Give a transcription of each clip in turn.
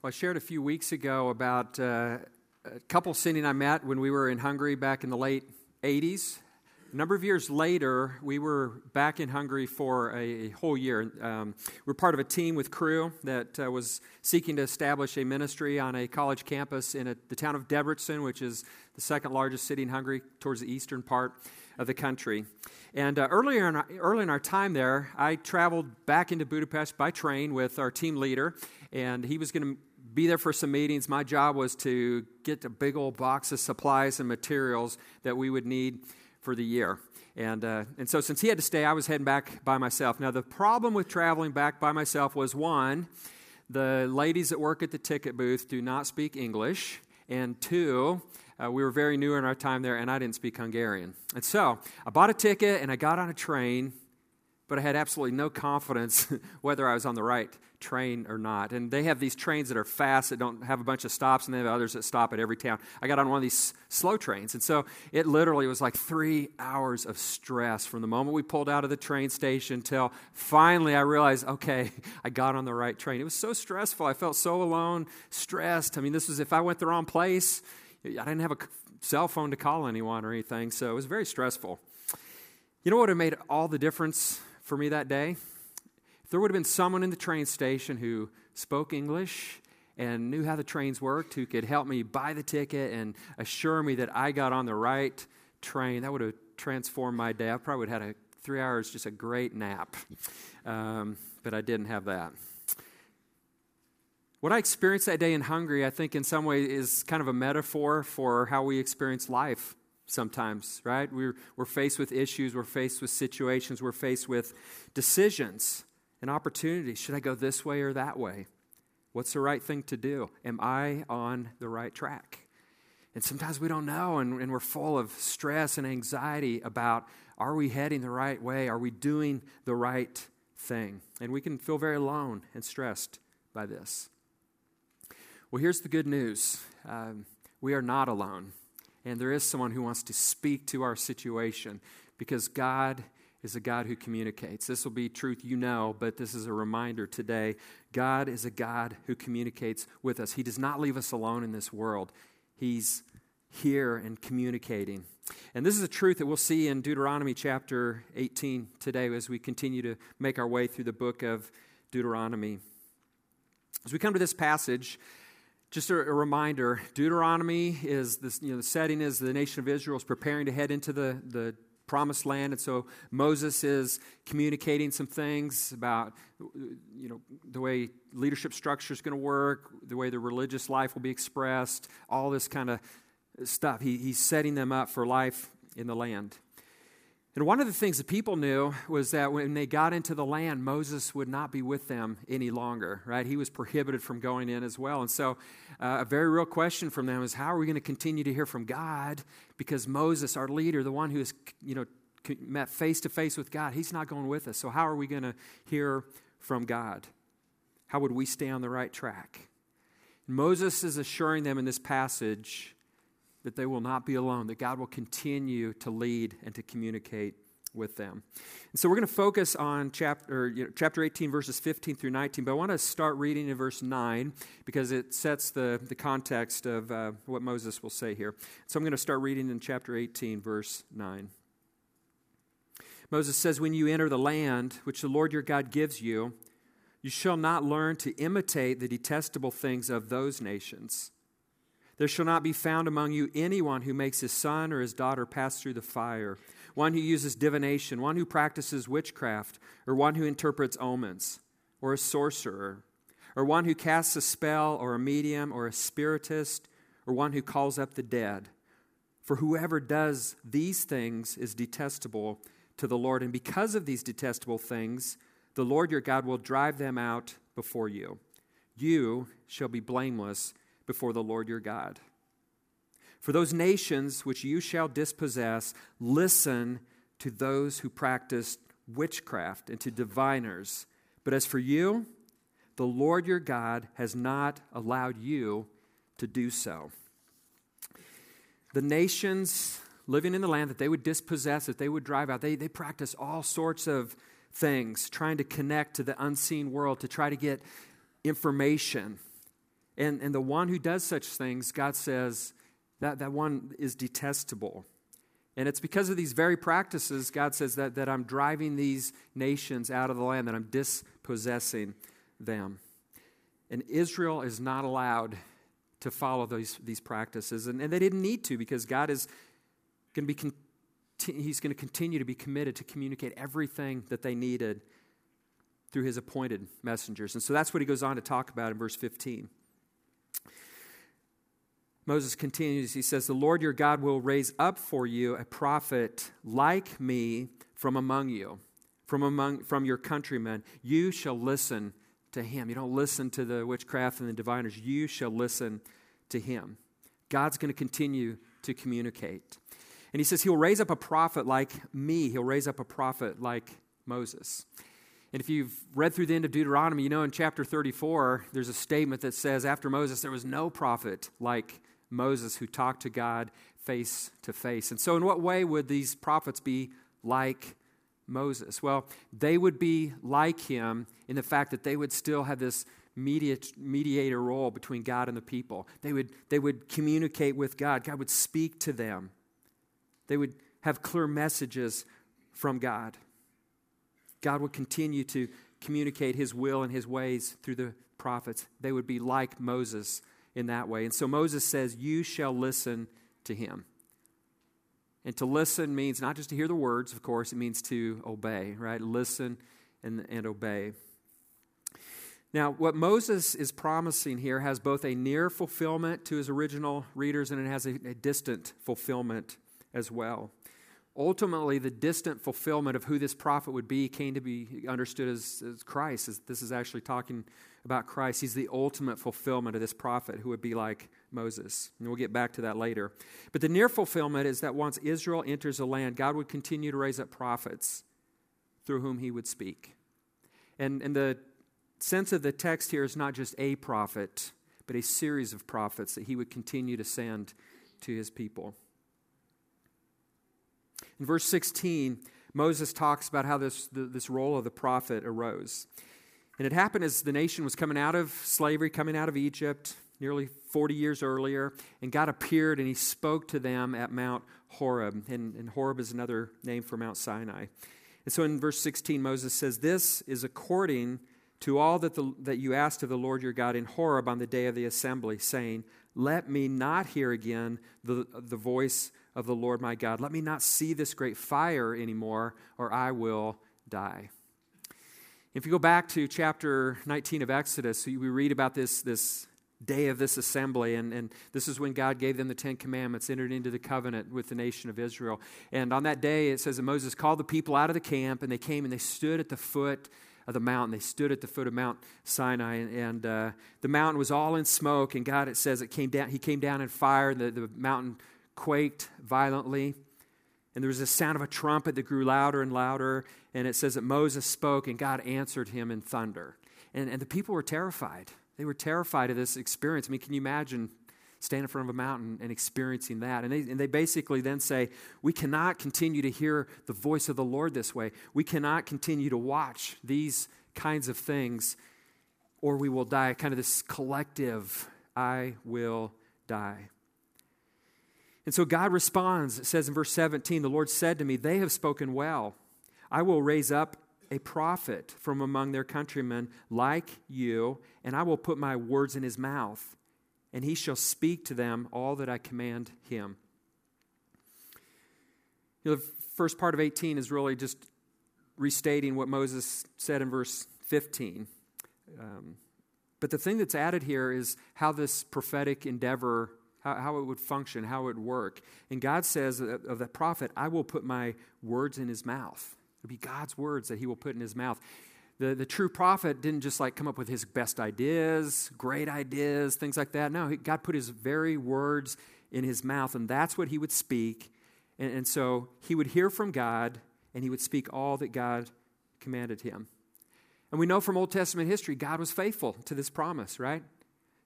Well, I shared a few weeks ago about uh, a couple Cindy and I met when we were in Hungary back in the late 80s. A number of years later, we were back in Hungary for a, a whole year. Um, we are part of a team with Cru that uh, was seeking to establish a ministry on a college campus in a, the town of Debrecen, which is the second largest city in Hungary towards the eastern part of the country. And uh, earlier in our, early in our time there, I traveled back into Budapest by train with our team leader, and he was going to be there for some meetings. My job was to get a big old box of supplies and materials that we would need for the year. And, uh, and so, since he had to stay, I was heading back by myself. Now, the problem with traveling back by myself was one, the ladies that work at the ticket booth do not speak English. And two, uh, we were very new in our time there, and I didn't speak Hungarian. And so, I bought a ticket and I got on a train but I had absolutely no confidence whether I was on the right train or not. And they have these trains that are fast that don't have a bunch of stops, and they have others that stop at every town. I got on one of these slow trains, and so it literally was like three hours of stress from the moment we pulled out of the train station till finally I realized, okay, I got on the right train. It was so stressful. I felt so alone, stressed. I mean, this was if I went the wrong place, I didn't have a cell phone to call anyone or anything, so it was very stressful. You know what would have made all the difference for me that day? There would have been someone in the train station who spoke English and knew how the trains worked, who could help me buy the ticket and assure me that I got on the right train, that would have transformed my day. I probably would have had a three hours, just a great nap. Um, but I didn't have that. What I experienced that day in Hungary, I think, in some way, is kind of a metaphor for how we experience life sometimes, right? We're, we're faced with issues, we're faced with situations, we're faced with decisions and opportunities. Should I go this way or that way? What's the right thing to do? Am I on the right track? And sometimes we don't know, and, and we're full of stress and anxiety about are we heading the right way? Are we doing the right thing? And we can feel very alone and stressed by this. Well, here's the good news um, we are not alone. And there is someone who wants to speak to our situation because God is a God who communicates. This will be truth you know, but this is a reminder today. God is a God who communicates with us. He does not leave us alone in this world, He's here and communicating. And this is a truth that we'll see in Deuteronomy chapter 18 today as we continue to make our way through the book of Deuteronomy. As we come to this passage, just a, a, reminder Deuteronomy is this, you know, the setting is the nation of Israel is preparing to head into the, the promised land. And so Moses is communicating some things about you know, the way leadership structure is going to work, the way the religious life will be expressed, all this kind of stuff. He, he's setting them up for life in the land. And one of the things the people knew was that when they got into the land, Moses would not be with them any longer, right? He was prohibited from going in as well. And so, uh, a very real question from them is how are we going to continue to hear from God? Because Moses, our leader, the one who has, you know, met face to face with God, he's not going with us. So, how are we going to hear from God? How would we stay on the right track? Moses is assuring them in this passage that they will not be alone, that God will continue to lead and to communicate with them. And so we're going to focus on chapter, you know, chapter 18, verses 15 through 19, but I want to start reading in verse 9 because it sets the, the context of uh, what Moses will say here. So I'm going to start reading in chapter 18, verse 9. Moses says, When you enter the land which the Lord your God gives you, you shall not learn to imitate the detestable things of those nations there shall not be found among you anyone who makes his son or his daughter pass through the fire, one who uses divination, one who practices witchcraft, or one who interprets omens, or a sorcerer, or one who casts a spell, or a medium, or a spiritist, or one who calls up the dead. For whoever does these things is detestable to the Lord, and because of these detestable things, the Lord your God will drive them out before you. You shall be blameless before the Lord your God. For those nations which you shall dispossess, listen to those who practice witchcraft and to diviners. But as for you, the Lord your God has not allowed you to do so. The nations living in the land that they would dispossess, that they would drive out, they, they practice all sorts of things, trying to connect to the unseen world, to try to get information And, and the one who does such things, God says, that, that one is detestable. And it's because of these very practices, God says, that, that I'm driving these nations out of the land, that I'm dispossessing them. And Israel is not allowed to follow these, these practices. And, and they didn't need to because God is going to be, con- he's going to continue to be committed to communicate everything that they needed through his appointed messengers. And so that's what he goes on to talk about in verse 15. Moses continues, he says, The Lord your God will raise up for you a prophet like me from among you, from among from your countrymen. You shall listen to him. You don't listen to the witchcraft and the diviners. You shall listen to him. God's going to continue to communicate. And he says he'll raise up a prophet like me. He'll raise up a prophet like Moses. And if you've read through the end of Deuteronomy, you know in chapter 34, there's a statement that says, after Moses, there was no prophet like Moses who talked to God face to face. And so, in what way would these prophets be like Moses? Well, they would be like him in the fact that they would still have this mediator role between God and the people. They would, they would communicate with God, God would speak to them, they would have clear messages from God. God would continue to communicate his will and his ways through the prophets. They would be like Moses in that way. And so Moses says, You shall listen to him. And to listen means not just to hear the words, of course, it means to obey, right? Listen and, and obey. Now, what Moses is promising here has both a near fulfillment to his original readers and it has a, a distant fulfillment as well. Ultimately, the distant fulfillment of who this prophet would be came to be understood as, as Christ. As this is actually talking about Christ. He's the ultimate fulfillment of this prophet who would be like Moses. And we'll get back to that later. But the near fulfillment is that once Israel enters the land, God would continue to raise up prophets through whom he would speak. And, and the sense of the text here is not just a prophet, but a series of prophets that he would continue to send to his people. In verse 16, Moses talks about how this, this role of the prophet arose. And it happened as the nation was coming out of slavery, coming out of Egypt, nearly 40 years earlier, and God appeared and he spoke to them at Mount Horeb. And, and Horeb is another name for Mount Sinai. And so in verse 16, Moses says, This is according to all that, the, that you asked of the Lord your God in Horeb on the day of the assembly, saying, Let me not hear again the, the voice of the Lord my God. Let me not see this great fire anymore, or I will die. If you go back to chapter 19 of Exodus, we read about this, this day of this assembly, and, and this is when God gave them the Ten Commandments, entered into the covenant with the nation of Israel. And on that day, it says that Moses called the people out of the camp, and they came and they stood at the foot of the mountain. They stood at the foot of Mount Sinai, and, and uh, the mountain was all in smoke. And God, it says, it came down. He came down in fire, the, the mountain quaked violently. And there was a sound of a trumpet that grew louder and louder. And it says that Moses spoke, and God answered him in thunder. And, and the people were terrified. They were terrified of this experience. I mean, can you imagine standing in front of a mountain and experiencing that? And they, and they basically then say, We cannot continue to hear the voice of the Lord this way. We cannot continue to watch these kinds of things, or we will die. Kind of this collective, I will die. And so God responds. It says in verse 17, The Lord said to me, They have spoken well. I will raise up a prophet from among their countrymen like you, and I will put my words in his mouth, and he shall speak to them all that I command him. You know, the first part of 18 is really just restating what Moses said in verse 15. Um, but the thing that's added here is how this prophetic endeavor how, how it would function, how it would work. And God says of the prophet, I will put my words in his mouth. It'll be God's words that he will put in his mouth. The, the true prophet didn't just like come up with his best ideas, great ideas, things like that. No, God put his very words in his mouth, and that's what he would speak. And, and so he would hear from God, and he would speak all that God commanded him. And we know from Old Testament history, God was faithful to this promise, right?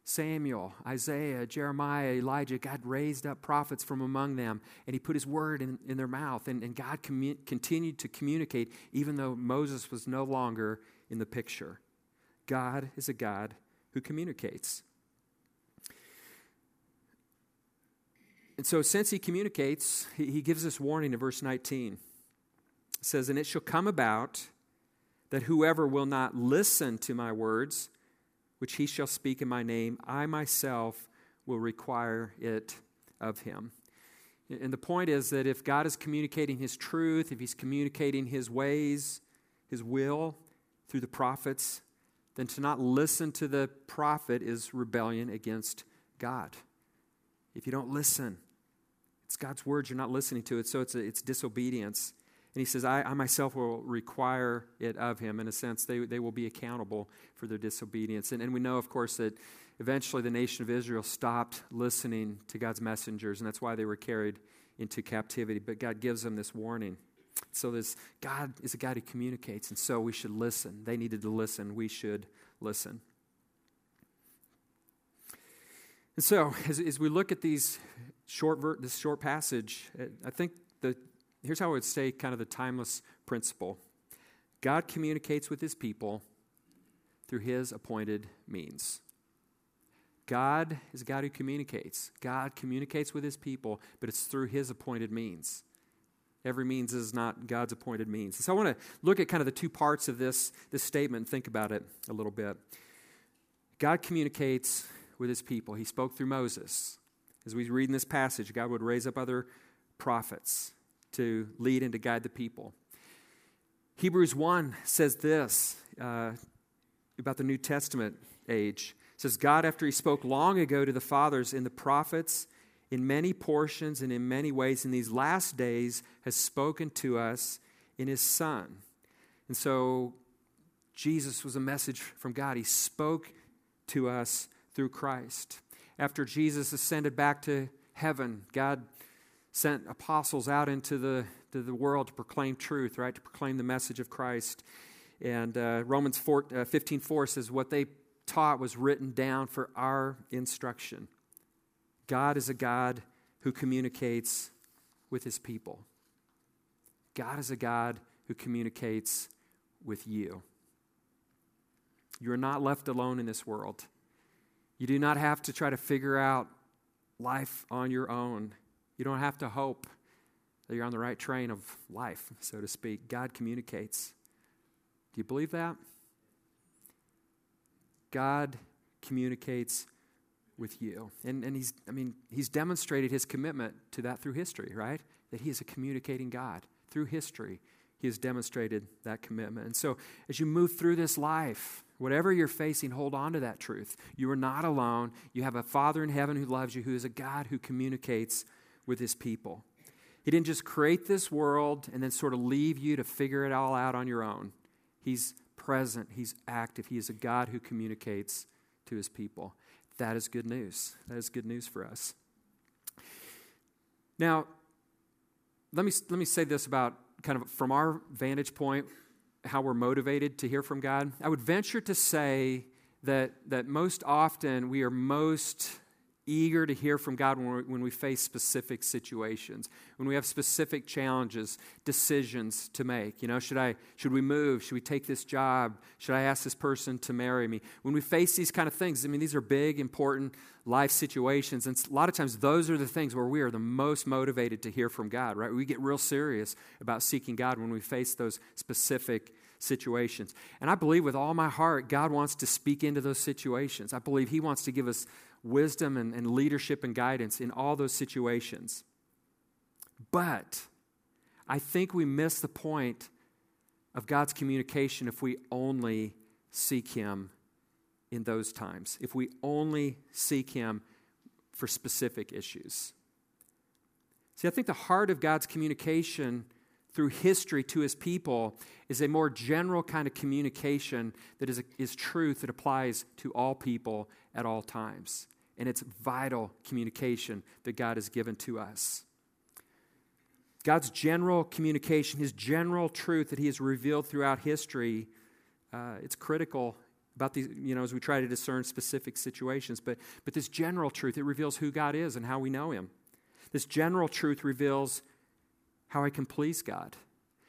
Samuel, Isaiah, Jeremiah, Elijah, God raised up prophets from among them, and He put His word in, in their mouth. And, and God continued to communicate, even though Moses was no longer in the picture. God is a God who communicates. And so, since He communicates, He, he gives us warning in verse 19. It says, And it shall come about that whoever will not listen to my words, which he shall speak in my name, I myself will require it of him. And the point is that if God is communicating his truth, if he's communicating his ways, his will through the prophets, then to not listen to the prophet is rebellion against God. If you don't listen, it's God's words, you're not listening to it, so it's, a, it's disobedience. And he says, I, I, myself will require it of him. In a sense, they, they will be accountable for their disobedience. And, and we know, of course, that eventually the nation of Israel stopped listening to God's messengers, and that's why they were carried into captivity. But God gives them this warning. So this God is a God who communicates, and so we should listen. They needed to listen. We should listen. And so, as, as we look at these short ver- this short passage, I think the here's how I would say kind of the timeless principle. God communicates with his people through his appointed means. God is a God who communicates. God communicates with his people, but it's through his appointed means. Every means is not God's appointed means. So I want to look at kind of the two parts of this, this statement and think about it a little bit. God communicates with his people. He spoke through Moses. As we read in this passage, God would raise up other prophets to lead and to guide the people. Hebrews 1 says this uh, about the New Testament age. It says, God, after he spoke long ago to the fathers in the prophets, in many portions and in many ways in these last days, has spoken to us in his Son. And so Jesus was a message from God. He spoke to us through Christ. After Jesus ascended back to heaven, God sent apostles out into the, to the world to proclaim truth, right? To proclaim the message of Christ. And uh, Romans 4, uh, 15 4 says, What they taught was written down for our instruction. God is a God who communicates with his people. God is a God who communicates with you. You are not left alone in this world. You do not have to try to figure out life on your own. You don't have to hope that you're on the right train of life, so to speak. God communicates. Do you believe that? God communicates with you. And, and he's, I mean, he's demonstrated his commitment to that through history, right? That he is a communicating God. Through history, he has demonstrated that commitment. And so, as you move through this life, whatever you're facing, hold on to that truth. You are not alone. You have a Father in heaven who loves you, who is a God who communicates with his people. He didn't just create this world and then sort of leave you to figure it all out on your own. He's present, He's active. He is a God who communicates to His people. That is good news. That is good news for us. Now, let me, let me say this about kind of from our vantage point, how we're motivated to hear from God. I would venture to say that, that most often we are most eager to hear from God when, when we face specific situations, when we have specific challenges, decisions to make. You know, should I should we move? Should we take this job? Should I ask this person to marry me? When we face these kind of things, I mean, these are big, important life situations, and a lot of times those are the things where we are the most motivated to hear from God. Right? We get real serious about seeking God when we face those specific situations. And I believe with all my heart, God wants to speak into those situations. I believe He wants to give us wisdom and, and leadership and guidance in all those situations. But I think we miss the point of God's communication if we only seek Him in those times, if we only seek Him for specific issues. See, I think the heart of God's communication through history to his people is a more general kind of communication that is, is truth that applies to all people at all times. And it's vital communication that God has given to us. God's general communication, his general truth that he has revealed throughout history, uh, it's critical about these, you know, as we try to discern specific situations. But, but this general truth, it reveals who God is and how we know him. This general truth reveals how I can please God.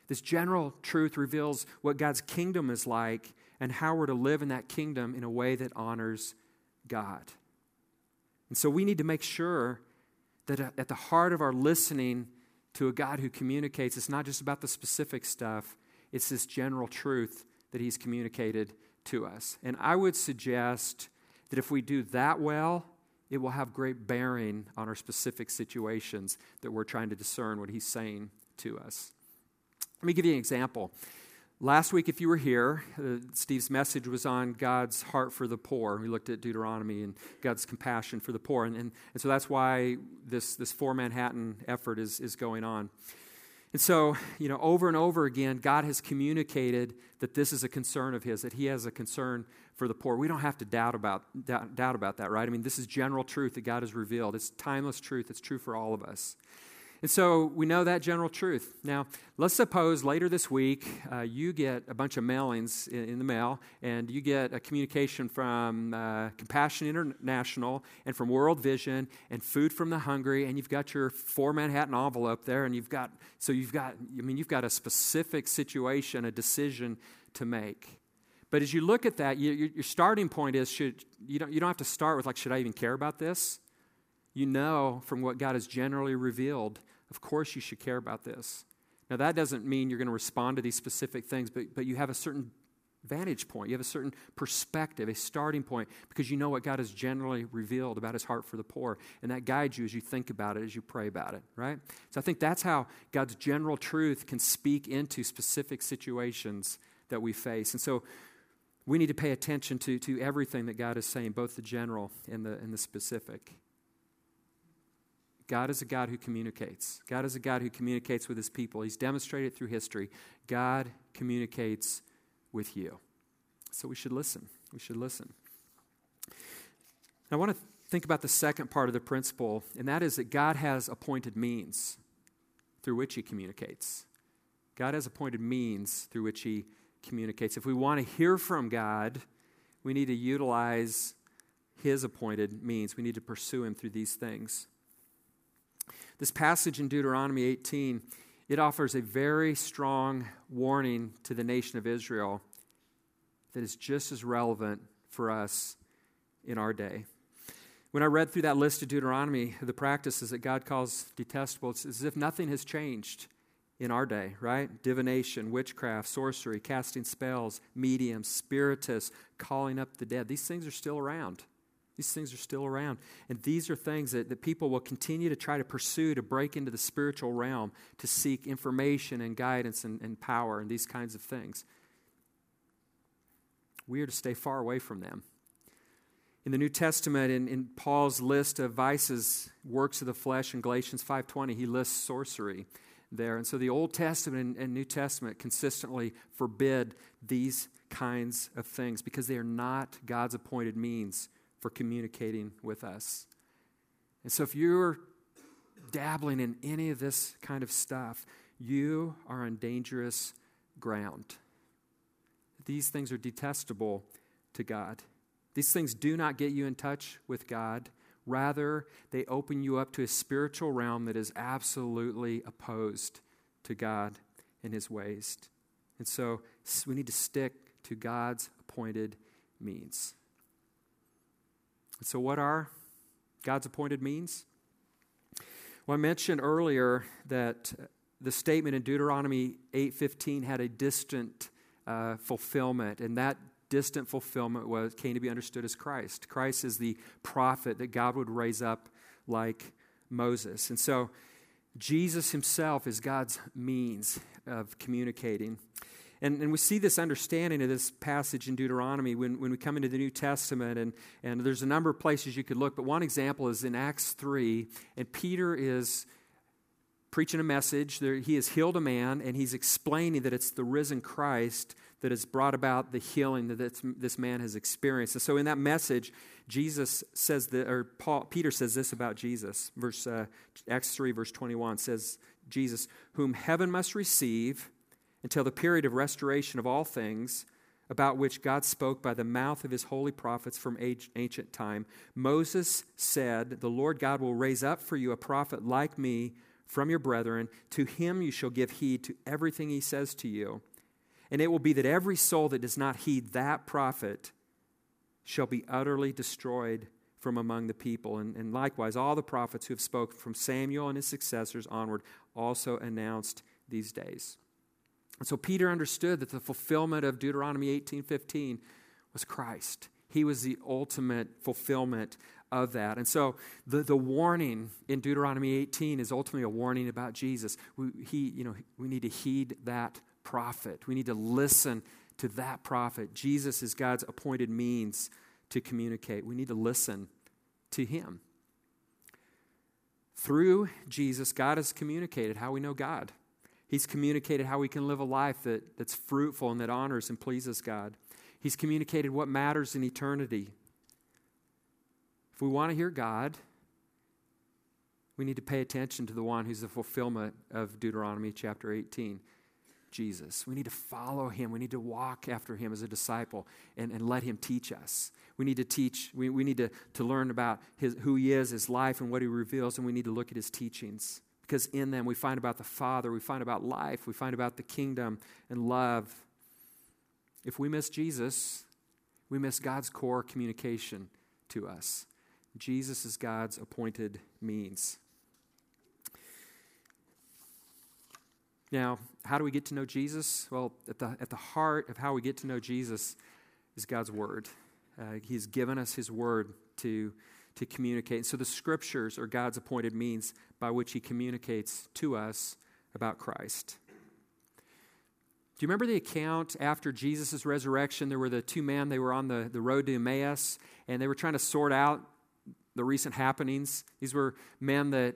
This general truth reveals what God's kingdom is like and how we're to live in that kingdom in a way that honors God. And so we need to make sure that uh, at the heart of our listening to a God who communicates, it's not just about the specific stuff, it's this general truth that He's communicated to us. And I would suggest that if we do that well, it will have great bearing on our specific situations that we're trying to discern what He's saying to us. Let me give you an example. Last week, if you were here, uh, Steve's message was on God's heart for the poor. We looked at Deuteronomy and God's compassion for the poor. And, and, and so that's why this, this for Manhattan effort is, is going on. And so, you know, over and over again, God has communicated that this is a concern of His, that He has a concern for the poor. We don't have to doubt about, doubt, doubt about that, right? I mean, this is general truth that God has revealed. It's timeless truth, it's true for all of us. And so we know that general truth. Now, let's suppose later this week uh, you get a bunch of mailings in, in, the mail, and you get a communication from uh, Compassion International and from World Vision and Food from the Hungry, and you've got your four Manhattan envelope there, and you've got, so you've got, I mean, you've got a specific situation, a decision to make. But as you look at that, you, your starting point is should, you, don't, you don't have to start with, like, should I even care about this? You know from what God has generally revealed of course, you should care about this. Now, that doesn't mean you're going to respond to these specific things, but, but you have a certain vantage point. You have a certain perspective, a starting point, because you know what God has generally revealed about his heart for the poor. And that guides you as you think about it, as you pray about it, right? So I think that's how God's general truth can speak into specific situations that we face. And so we need to pay attention to, to everything that God is saying, both the general and the, and the specific. God is a God who communicates. God is a God who communicates with his people. He's demonstrated through history. God communicates with you. So we should listen. We should listen. I want to think about the second part of the principle, and that is that God has appointed means through which he communicates. God has appointed means through which he communicates. If we want to hear from God, we need to utilize his appointed means. We need to pursue him through these things. This passage in Deuteronomy 18, it offers a very strong warning to the nation of Israel that is just as relevant for us in our day. When I read through that list of Deuteronomy, the practices that God calls detestable, it's as if nothing has changed in our day, right? Divination, witchcraft, sorcery, casting spells, mediums, spiritists, calling up the dead. These things are still around. These things are still around. And these are things that, that people will continue to try to pursue to break into the spiritual realm to seek information and guidance and, and power and these kinds of things. We are to stay far away from them. In the New Testament, in, in Paul's list of vices, works of the flesh in Galatians 5.20, he lists sorcery there. And so the Old Testament and, and New Testament consistently forbid these kinds of things because they are not God's appointed means for communicating with us. And so if you're dabbling in any of this kind of stuff, you are on dangerous ground. These things are detestable to God. These things do not get you in touch with God. Rather, they open you up to a spiritual realm that is absolutely opposed to God and His ways. And so we need to stick to God's appointed means. So, what are God's appointed means? Well, I mentioned earlier that the statement in Deuteronomy 8:15 had a distant uh, fulfillment, and that distant fulfillment was came to be understood as Christ. Christ is the prophet that God would raise up like Moses, and so Jesus Himself is God's means of communicating. And, and we see this understanding of this passage in Deuteronomy when, when we come into the New Testament. And, and there's a number of places you could look, but one example is in Acts 3. And Peter is preaching a message. There, he has healed a man, and he's explaining that it's the risen Christ that has brought about the healing that this man has experienced. And so, in that message, Jesus says that, or Paul, Peter says this about Jesus. Verse uh, Acts three, verse twenty-one says, "Jesus, whom heaven must receive, until the period of restoration of all things, about which God spoke by the mouth of his holy prophets from ancient time. Moses said, The Lord God will raise up for you a prophet like me from your brethren. To him you shall give heed to everything he says to you. And it will be that every soul that does not heed that prophet shall be utterly destroyed from among the people. And, and likewise, all the prophets who have spoken from Samuel and his successors onward also announced these days. And so Peter understood that the fulfillment of Deuteronomy 18:15 was Christ. He was the ultimate fulfillment of that. And so the, the warning in Deuteronomy 18 is ultimately a warning about Jesus. We, he, you know, we need to heed that prophet. We need to listen to that prophet. Jesus is God's appointed means to communicate. We need to listen to him. Through Jesus, God has communicated how we know God. He's communicated how we can live a life that, that's fruitful and that honors and pleases God. He's communicated what matters in eternity. If we want to hear God, we need to pay attention to the one who's the fulfillment of Deuteronomy chapter 18. Jesus. We need to follow him. We need to walk after him as a disciple and, and let him teach us. We need to teach, we, we need to, to learn about his, who he is, his life, and what he reveals, and we need to look at his teachings. Because in them we find about the Father, we find about life, we find about the kingdom and love. If we miss Jesus, we miss God's core communication to us. Jesus is God's appointed means. Now, how do we get to know Jesus? Well, at the, at the heart of how we get to know Jesus is God's Word. Uh, he's given us His Word to, to communicate. And So the Scriptures are God's appointed means by which He communicates to us about Christ. Do you remember the account after Jesus' resurrection? There were the two men, they were on the, the road to Emmaus, and they were trying to sort out the recent happenings. These were men that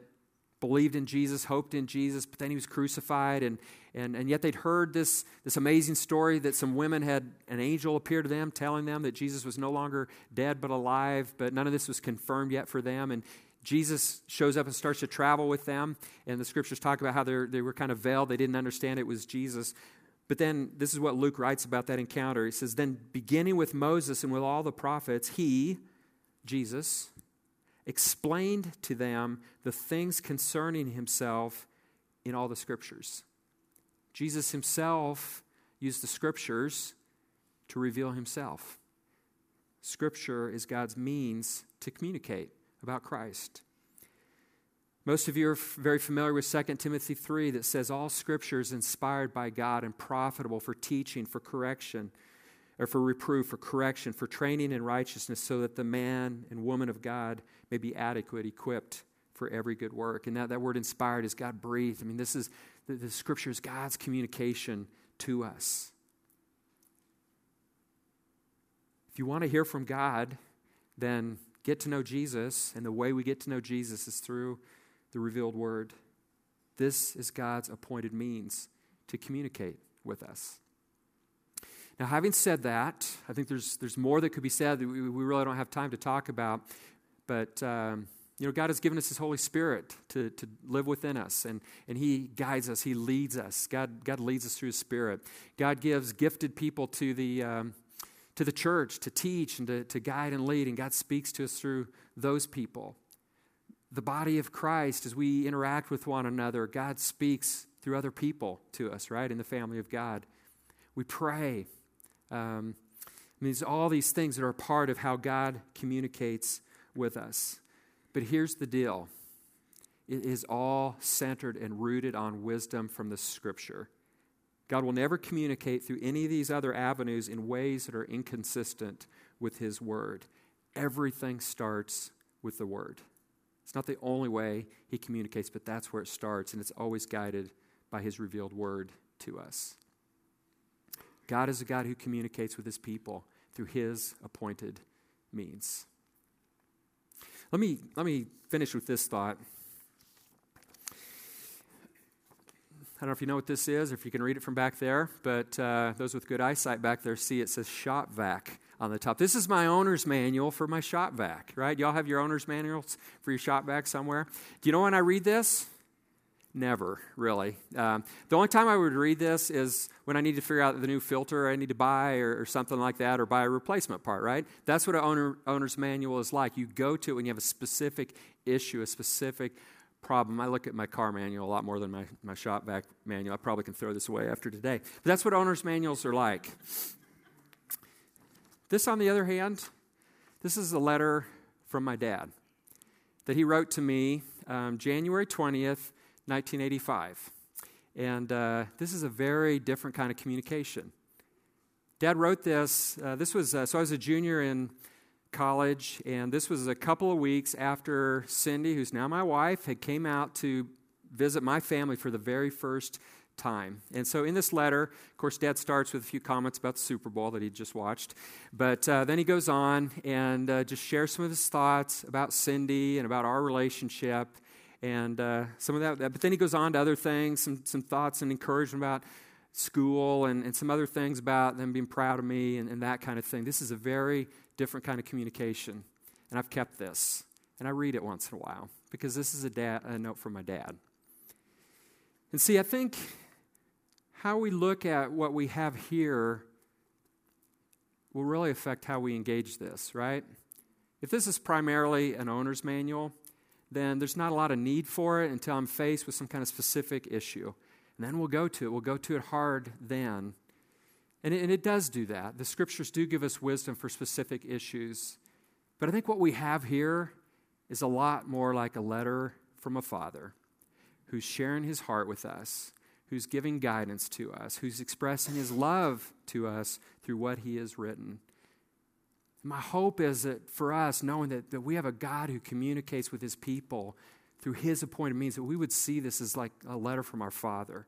believed in Jesus, hoped in Jesus, but then he was crucified. And, and, and yet they'd heard this, this amazing story that some women had an angel appear to them telling them that Jesus was no longer dead but alive, but none of this was confirmed yet for them. And Jesus shows up and starts to travel with them. And the scriptures talk about how they were kind of veiled, they didn't understand it was Jesus. But then this is what Luke writes about that encounter. He says, Then beginning with Moses and with all the prophets, he, Jesus, explained to them the things concerning himself in all the scriptures. Jesus himself used the scriptures to reveal himself. Scripture is God's means to communicate about Christ. Most of you are very familiar with 2 Timothy 3 that says all scripture is inspired by God and profitable for teaching, for correction, or for reproof, for correction, for training in righteousness, so that the man and woman of God may be adequate, equipped for every good work. And that, that word inspired is God breathed. I mean, this is the, the scripture is God's communication to us. If you want to hear from God, then get to know Jesus. And the way we get to know Jesus is through the revealed word. This is God's appointed means to communicate with us. Now, having said that, I think there's, there's more that could be said that we, we really don't have time to talk about. But, um, you know, God has given us His Holy Spirit to, to live within us, and, and He guides us, He leads us. God, God leads us through His Spirit. God gives gifted people to the, um, to the church to teach and to, to guide and lead, and God speaks to us through those people. The body of Christ, as we interact with one another, God speaks through other people to us, right, in the family of God. We pray um, I mean, all these things that are part of how God communicates with us. But here's the deal it is all centered and rooted on wisdom from the Scripture. God will never communicate through any of these other avenues in ways that are inconsistent with His Word. Everything starts with the Word. It's not the only way He communicates, but that's where it starts, and it's always guided by His revealed Word to us. God is a God who communicates with his people through his appointed means. Let me, let me finish with this thought. I don't know if you know what this is or if you can read it from back there, but uh, those with good eyesight back there see it says shop vac on the top. This is my owner's manual for my shop vac, right? Y'all have your owner's manuals for your shop vac somewhere? Do you know when I read this? Never, really. Um, the only time I would read this is when I need to figure out the new filter I need to buy or, or something like that, or buy a replacement part, right? That's what an owner, owner's manual is like. You go to it when you have a specific issue, a specific problem. I look at my car manual a lot more than my, my shop vac manual. I probably can throw this away after today. But that's what owner's manuals are like. This, on the other hand, this is a letter from my dad that he wrote to me um, January 20th, 1985. And uh, this is a very different kind of communication. Dad wrote this. Uh, this was, uh, so I was a junior in college, and this was a couple of weeks after Cindy, who's now my wife, had came out to visit my family for the very first time. And so in this letter, of course, Dad starts with a few comments about the Super Bowl that he just watched. But uh, then he goes on and uh, just shares some of his thoughts about Cindy and about our relationship and uh, some of that. But then he goes on to other things, some, some thoughts and encouragement about school and, and some other things about them being proud of me and, and that kind of thing. This is a very different kind of communication. And I've kept this. And I read it once in a while because this is a, dad, a note from my dad. And see, I think how we look at what we have here will really affect how we engage this, right? If this is primarily an owner's manual, then there's not a lot of need for it until I'm faced with some kind of specific issue. And then we'll go to it. We'll go to it hard then. And it, and it does do that. The scriptures do give us wisdom for specific issues. But I think what we have here is a lot more like a letter from a father who's sharing his heart with us, who's giving guidance to us, who's expressing his love to us through what he has written. My hope is that for us, knowing that, that we have a God who communicates with his people through his appointed means, that we would see this as like a letter from our Father.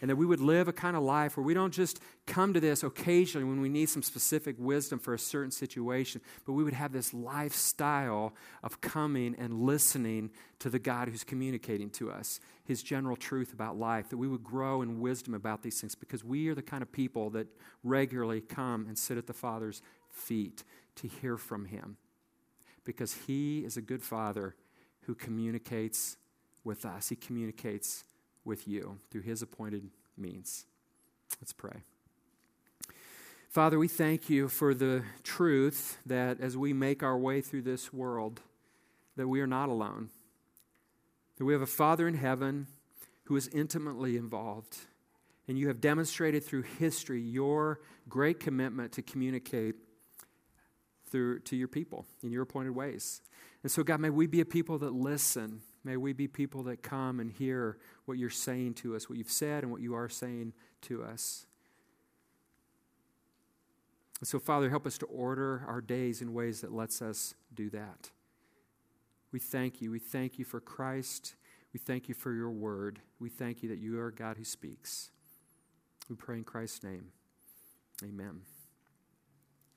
And that we would live a kind of life where we don't just come to this occasionally when we need some specific wisdom for a certain situation, but we would have this lifestyle of coming and listening to the God who's communicating to us his general truth about life, that we would grow in wisdom about these things because we are the kind of people that regularly come and sit at the Father's feet to hear from him because he is a good father who communicates with us. He communicates with you through his appointed means. Let's pray. Father, we thank you for the truth that as we make our way through this world, that we are not alone. That we have a Father in heaven who is intimately involved. And you have demonstrated through history your great commitment to communicate through to your people in your appointed ways. And so, God, may we be a people that listen. May we be people that come and hear what you're saying to us, what you've said, and what you are saying to us. And so, Father, help us to order our days in ways that lets us do that. We thank you. We thank you for Christ. We thank you for your word. We thank you that you are God who speaks. We pray in Christ's name. Amen.